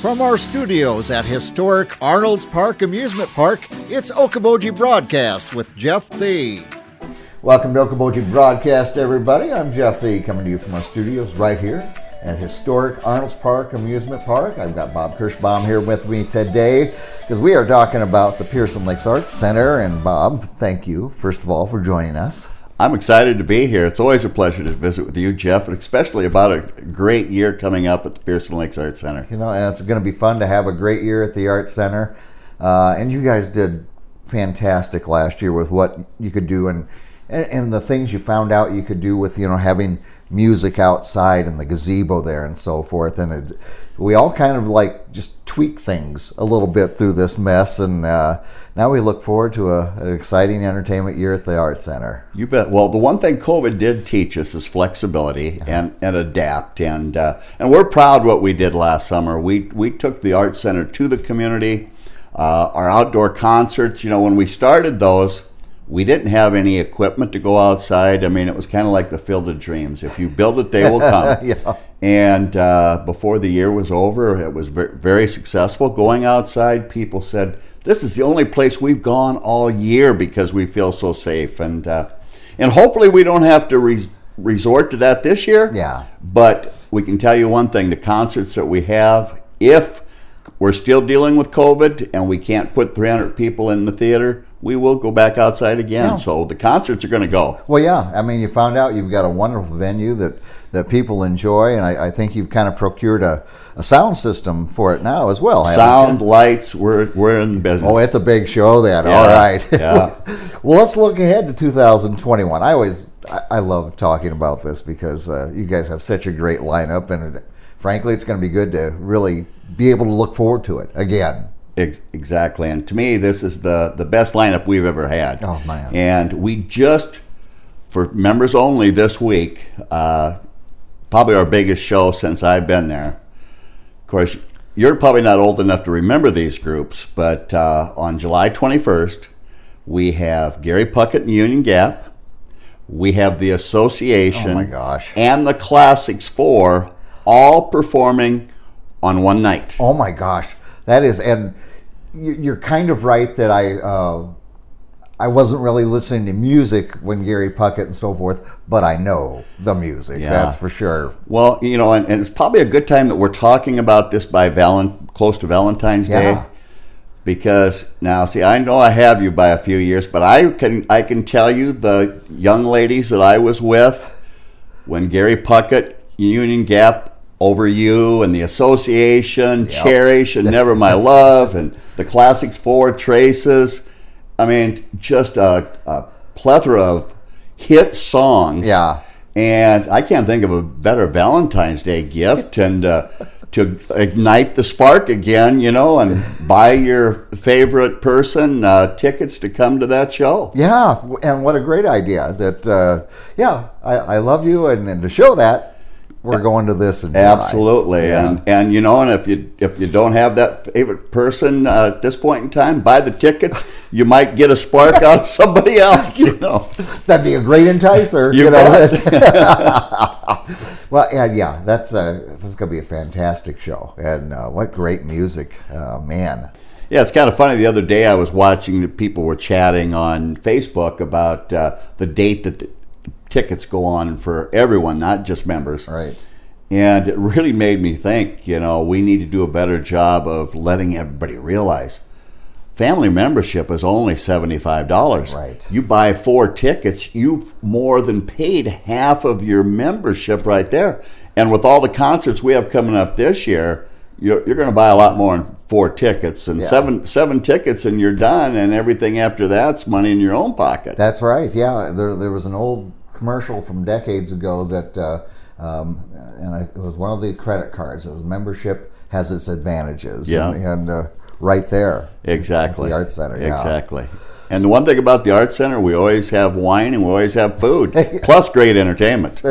From our studios at historic Arnolds Park Amusement Park, it's Okoboji Broadcast with Jeff Thee. Welcome to Okoboji Broadcast, everybody. I'm Jeff Thee, coming to you from our studios right here at historic Arnolds Park Amusement Park. I've got Bob Kirschbaum here with me today because we are talking about the Pearson Lakes Arts Center. And Bob, thank you, first of all, for joining us. I'm excited to be here. It's always a pleasure to visit with you, Jeff, and especially about a great year coming up at the Pearson Lakes Art Center. You know, and it's going to be fun to have a great year at the Art Center. Uh, and you guys did fantastic last year with what you could do and, and, and the things you found out you could do with you know having music outside and the gazebo there and so forth. And it, we all kind of like just tweak things a little bit through this mess. And uh, now we look forward to a, an exciting entertainment year at the Art Center. You bet. Well, the one thing COVID did teach us is flexibility and, and adapt. And uh, and we're proud what we did last summer. We we took the Art Center to the community. Uh, our outdoor concerts. You know, when we started those we didn't have any equipment to go outside. I mean, it was kind of like the field of dreams. If you build it, they will come. yeah. And uh, before the year was over, it was very, very successful. Going outside, people said, "This is the only place we've gone all year because we feel so safe." And uh, and hopefully, we don't have to res- resort to that this year. Yeah. But we can tell you one thing: the concerts that we have, if we're still dealing with COVID and we can't put 300 people in the theater, we will go back outside again. Yeah. So the concerts are going to go. Well, yeah. I mean, you found out you've got a wonderful venue that, that people enjoy, and I, I think you've kind of procured a, a sound system for it now as well. Sound, lights, we're, we're in business. Oh, it's a big show then. Yeah. All right. Yeah. well, let's look ahead to 2021. I always, I, I love talking about this because uh, you guys have such a great lineup, and frankly, it's going to be good to really be able to look forward to it again. exactly, and to me, this is the the best lineup we've ever had. Oh man! And we just for members only this week, uh, probably our biggest show since I've been there. Of course, you're probably not old enough to remember these groups, but uh, on July 21st, we have Gary Puckett and Union Gap. We have the Association. Oh my gosh! And the Classics IV all performing on one night. Oh my gosh, that is, and you're kind of right that I uh, I wasn't really listening to music when Gary Puckett and so forth, but I know the music. Yeah. That's for sure. Well, you know, and, and, it's probably a good time that we're talking about this by Valen- close to Valentine's yeah. Day. Because now, see, I know I have you by a few years, but I can I can tell you the young ladies that I was with when Gary Puckett, Union Gap, over You and the Association, yep. Cherish and Never My Love, and the Classics IV Traces. I mean, just a, a plethora of hit songs. Yeah. And I can't think of a better Valentine's Day gift and uh, to ignite the spark again, you know, and buy your favorite person uh, tickets to come to that show. Yeah, and what a great idea! That uh, yeah, I, I love you, and, and to show that we're going to this in Absolutely, yeah. and and you know, and if you if you don't have that favorite person uh, at this point in time, buy the tickets. You might get a spark out of somebody else. You know, that'd be a great enticer. You, you know. well, yeah, yeah, that's uh, that's gonna be a fantastic show, and uh, what great music, uh, man. Yeah, it's kind of funny. The other day, I was watching that people were chatting on Facebook about uh, the date that tickets go on for everyone, not just members. Right. And it really made me think, you know, we need to do a better job of letting everybody realize family membership is only $75. Right. You buy four tickets, you've more than paid half of your membership right there. And with all the concerts we have coming up this year, you're, you're going to buy a lot more than four tickets and yeah. seven seven tickets and you're done and everything after that's money in your own pocket. That's right. Yeah, there there was an old commercial from decades ago that, uh, um, and I, it was one of the credit cards. It was membership has its advantages. Yeah. And, and uh, right there. Exactly. the Art Center. Exactly. And the one thing about the Art Center, we always have wine and we always have food, plus great entertainment.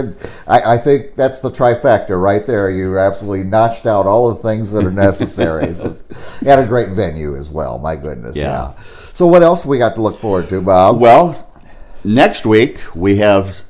I, I, think that's the trifecta right there. You absolutely notched out all the things that are necessary. so, and a great venue as well. My goodness. Yeah. yeah. So what else we got to look forward to, Bob? Well, next week we have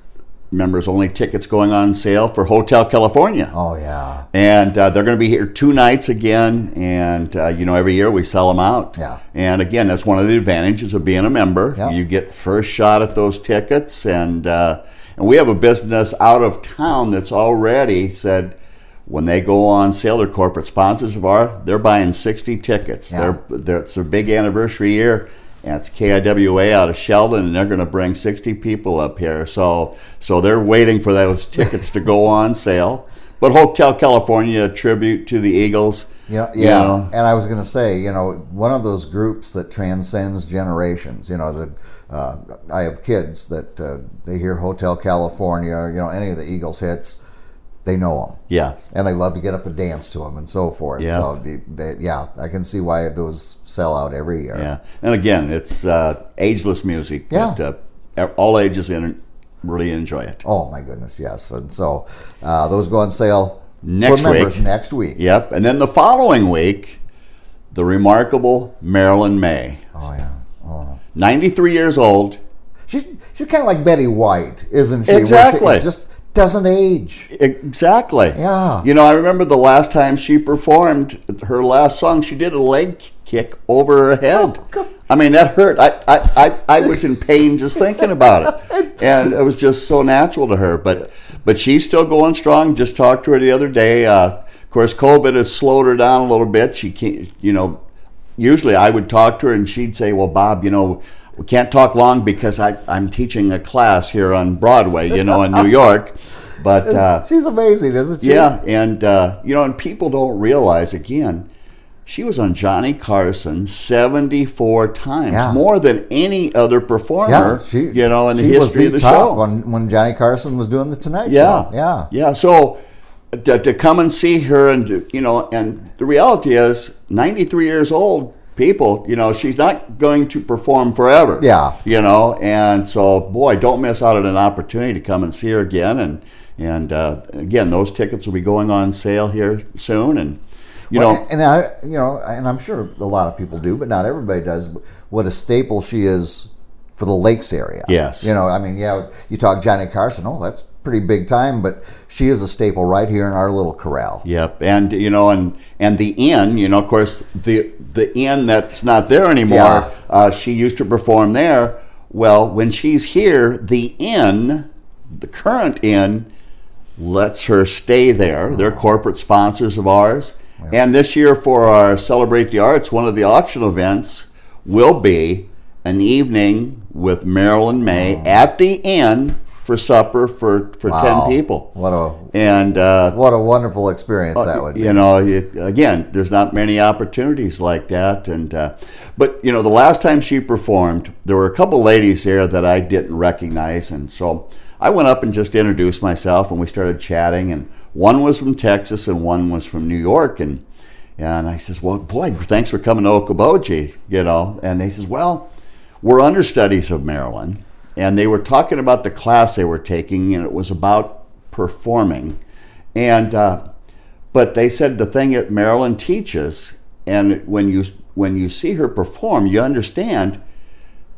members only tickets going on sale for Hotel California. Oh yeah. And uh, they're going to be here two nights again. And, uh, you know, every year we sell them out. Yeah. And again, that's one of the advantages of being a member. Yeah. You get first shot at those tickets. And, uh, and we have a business out of town that's already said, when they go on sale, they're corporate sponsors of ours. They're buying 60 tickets. Yeah. They're, they're, it's their big anniversary year, it's KIWA out of Sheldon, and they're going to bring 60 people up here. So, so they're waiting for those tickets to go on sale. But Hotel California, a tribute to the Eagles. Yeah, you yeah. know. And I was going to say, you know, one of those groups that transcends generations. You know, that uh, I have kids that uh, they hear Hotel California, you know, any of the Eagles hits, they know them, Yeah. and they love to get up and dance to them and so forth. Yeah. So, the, they, yeah, I can see why those sell out every year. Yeah, and again, it's uh, ageless music. Yeah. that, uh, all ages in really enjoy it. Oh my goodness, yes. And so uh, those go on sale Next week. next week. Yep, and then the following week, the remarkable Marilyn Maye, Oh yeah. Oh. 93 years old. She's she's kind of like Betty White, isn't she? Where she- Exactly. just doesn't age. Exactly. Yeah. You know, I remember the last time she performed her last song, she did a leg kick over her head. Oh, I mean, that hurt. I, I, I, I was in pain just thinking about it. And it was just so natural to her. But but she's still going strong. Just talked to her the other day. Uh, of course, COVID has slowed her down a little bit. She can't, you know, usually I would talk to her and she'd say, Well, Bob, you know, we can't talk long because I, I'm teaching a class here on Broadway, you know, in New York. But uh, She's amazing, isn't she? yeah, and uh, you know, and people don't realize again, she was on Johnny Carson seventy-four times, Yeah. more than any other performer. Yeah, she you know, in the history was the of the top show. when when Johnny Carson was doing the Tonight yeah, Show. Yeah, yeah. So to, to come and see her, and you know, and the reality is, ninety-three years old. People, you know, she's not going to perform forever. Yeah. you know, and so boy, don't miss out on an opportunity to come and see her again. And and uh, again, those tickets will be going on sale here soon. And you Well, know, and I, you know, and I'm sure a lot of people do, but not everybody does. What a staple she is for the Lakes area. Yes. You know, I mean, yeah, you talk Johnny Carson. Oh, that's pretty big time, but she is a staple right here in our little corral. Yep, and you know, and and the inn, you know, of course, the the inn that's not there anymore. Yeah. Uh, she used to perform there. Well, when she's here, the inn, the current inn, lets her stay there. They're corporate sponsors of ours. And this year, for our Celebrate the Arts, one of the auction events will be an evening with Marilyn Maye at the inn for supper for for Wow. ten people. What a And uh, what a wonderful experience that would be. you know, you, again, there's not many opportunities like that. And uh, but you know, the last time she performed, there were a couple ladies there that I didn't recognize, and so I went up and just introduced myself, and we started chatting. And one was from Texas, and one was from New York, and and I says, well, boy, thanks for coming to Okoboji, you know. And they says, well, we're understudies of Marilyn, and they were talking about the class they were taking, and it was about performing. And uh, but they said the thing that Marilyn teaches, and when you when you see her perform, you understand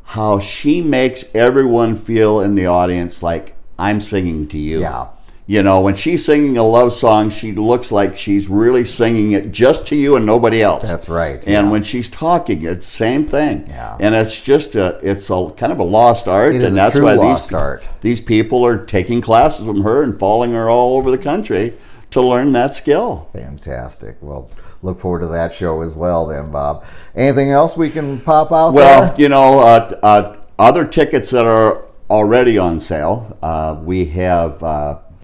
how she makes everyone feel in the audience like I'm singing to you. Yeah. You know, when she's singing a love song, she looks like she's really singing it just to you and nobody else. That's right. And yeah. when she's talking, it's the same thing. Yeah. And it's just a, it's a kind of a lost art, and a that's why lost these art. these people are taking classes from her and following her all over the country to learn that skill. Fantastic. Well, look forward to that show as well, then, Bob. Anything else we can pop out Well, there? you know, uh, uh, other tickets that are already on sale. Uh, we have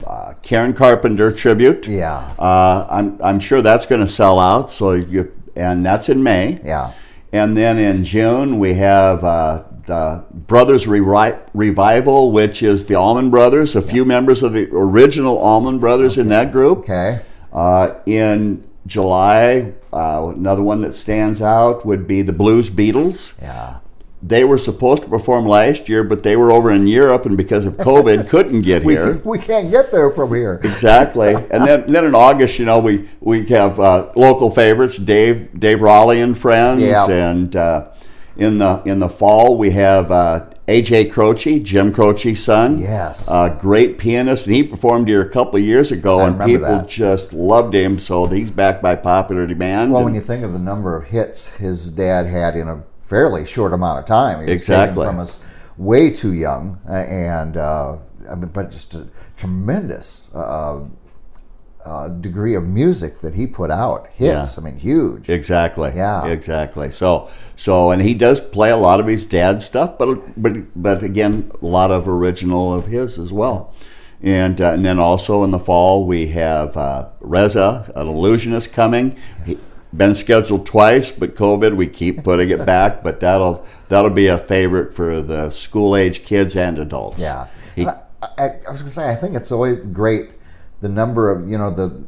uh, Karen Carpenter tribute. Yeah. Uh, I'm I'm sure that's going to sell out. So you and that's in May. Yeah. And then in June, we have uh, the Brothers Revi- Revival, which is the Allman Brothers, a few members of the original Allman Brothers in that group. Okay. Uh, in July, uh, another one that stands out would be the Blues Beatles. Yeah. They were supposed to perform last year, but they were over in Europe and because of COVID couldn't get We, here. can, we can't get there from here. Exactly, and then then in August, you know, we we have uh, local favorites, Dave Dave Raleigh and friends, Yeah. and uh, in the in the fall we have uh, AJ Croce, Jim Croce's son. Yes. A great pianist, and he performed here a couple of years ago, I and people that. just loved him. So he's back by popular demand. Well, and- when you think of the number of hits his dad had in a fairly short amount of time, he Exactly. from us way too young, uh, and uh, I mean, but just a tremendous uh, uh, degree of music that he put out. Hits, Yeah. I mean, huge. Exactly. Yeah. Exactly. So so and he does play a lot of his dad's stuff, but but but again, a lot of original of his as well. And, uh, and then also in the fall we have uh, Reza, an illusionist, coming. He, been scheduled twice, but COVID, we keep putting it back. But that'll that'll be a favorite for the school age kids and adults. Yeah. He- I, I, I was going to say, I think it's always great the number of, you know, the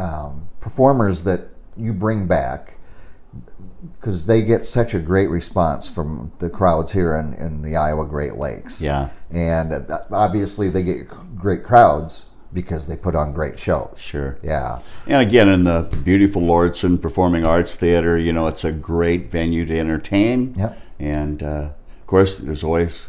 um, performers that you bring back because they get such a great response from the crowds here in, in the Iowa Great Lakes. Yeah. And uh, obviously they get great crowds because they put on great shows. Sure. Yeah. And again, in the beautiful Lordson Performing Arts Theater, you know, it's a great venue to entertain. Yep. And uh, of course, there's always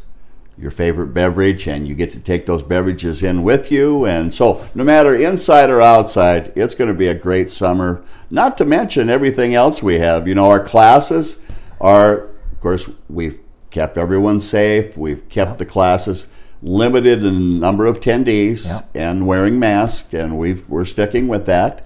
your favorite beverage, and you get to take those beverages in with you. And so, no matter inside or outside, it's going to be a great summer. Not to mention everything else we have. You know, our classes are, of course, we've kept everyone safe. We've kept the classes limited in number of attendees Yep. and wearing masks, and we've, we're sticking with that.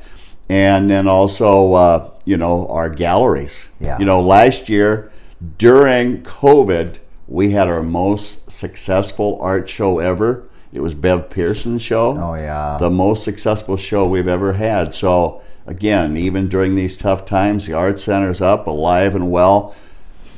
And then also, uh, you know, our galleries. Yeah. You know, last year during COVID, we had our most successful art show ever. It was Bev Pearson's show. Oh, yeah. The most successful show we've ever had. So, again, even during these tough times, the Art Center's up, alive and well.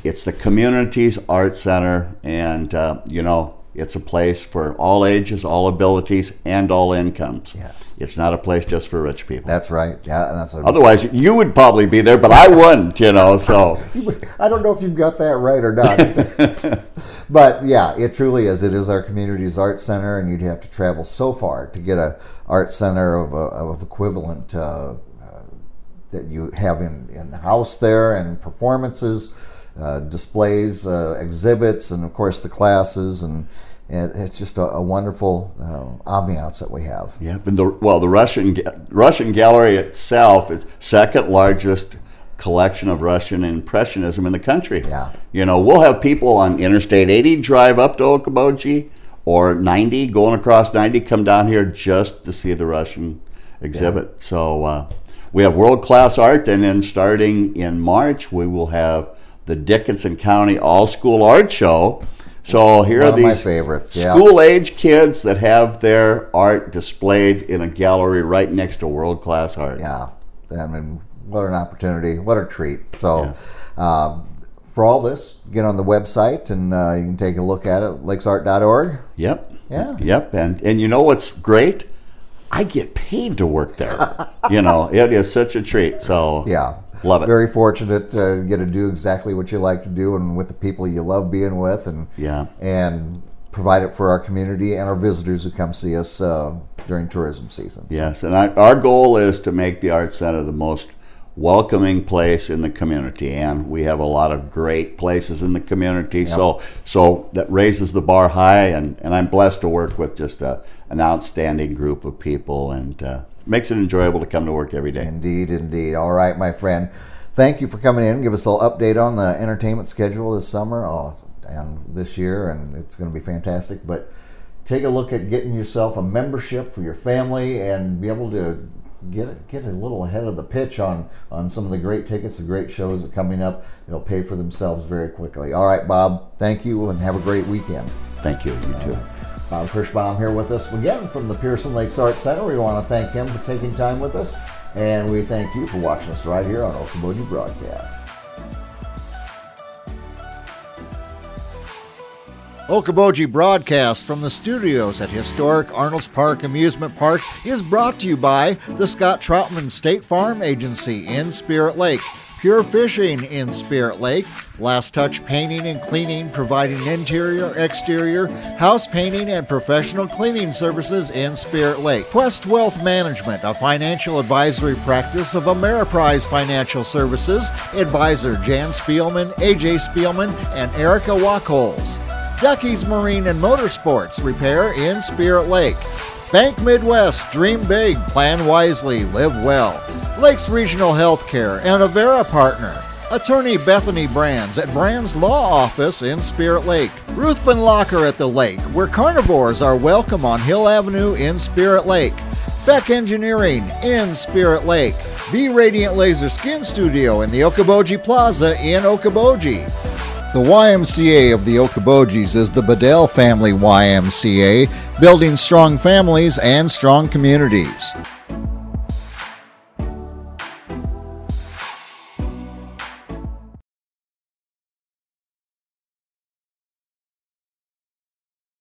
It's the community's art center, and, uh, you know, it's a place for all ages, all abilities, and all incomes. Yes. It's not a place just for rich people. That's right. Yeah. That's a, Otherwise, you would probably be there, but I wouldn't, you know, so. I don't know if you've got that right or not. but yeah, it truly is. It is our community's art center, and you'd have to travel so far to get a art center of, a, of equivalent uh, uh, that you have in, in house there and performances, uh, displays, uh, exhibits, and of course the classes. And, and it's just a, a wonderful uh, ambiance that we have. Yep, and the well, the Russian Russian gallery itself is second largest collection of Russian impressionism in the country. Yeah. you know, we'll have people on Interstate 80 drive up to Okoboji, or 90 going across 90 come down here just to see the Russian exhibit. So uh, we have world class art, and then starting in March, we will have the Dickinson County All School Art Show. So here One are these favorites, yeah. school age kids that have their art displayed in a gallery right next to world class art. Yeah, I mean, what an opportunity! What a treat! So, um, for all this, get on the website and uh, you can take a look at it, lakesart.org. Yep. Yeah. Yep. And and you know what's great? I get paid to work there. you know, it is such a treat. So Yeah, Love it. Very fortunate to get to do exactly what you like to do and with the people you love being with, and Yeah. and provide it for our community and our visitors who come see us uh, during tourism season. Yes, and I, our goal is to make the Art Center the most welcoming place in the community, and we have a lot of great places in the community. So, so that raises the bar high, and, and I'm blessed to work with just a, an outstanding group of people, and uh, makes it enjoyable to come to work every day. Indeed, indeed. All right, my friend. Thank you for coming in. Give us a little update on the entertainment schedule this summer oh, and this year, and it's going to be fantastic. But take a look at getting yourself a membership for your family and be able to get get a little ahead of the pitch on on some of the great tickets, the great shows that are coming up. It'll pay for themselves very quickly. All right, Bob. Thank you, and have a great weekend. Thank you. You too. Bob Kirschbaum here with us again from the Pearson Lakes Arts Center. We want to thank him for taking time with us, and we thank you for watching us right here on Okoboji Broadcast. Okoboji Broadcast from the studios at historic Arnolds Park Amusement Park is brought to you by the Scott Troutman State Farm Agency in Spirit Lake. Pure Fishing in Spirit Lake, Last Touch Painting and Cleaning, providing interior, exterior, house painting, and professional cleaning services in Spirit Lake. Quest Wealth Management, a financial advisory practice of Ameriprise Financial Services, advisor Jan Spielman, AJ Spielman, and Erica Wachholz. Ducky's Marine and Motorsports Repair in Spirit Lake. Bank Midwest, dream big, plan wisely, live well. Lakes Regional Healthcare and Avera Partner. Attorney Bethany Brands at Brands Law Office in Spirit Lake. Ruthven Locker at the lake, where carnivores are welcome on Hill Avenue in Spirit Lake. Beck Engineering in Spirit Lake. B Radiant Laser Skin Studio in the Okoboji Plaza in Okoboji. The YMCA of the Okobojis is the Bedell Family YMCA, building strong families and strong communities.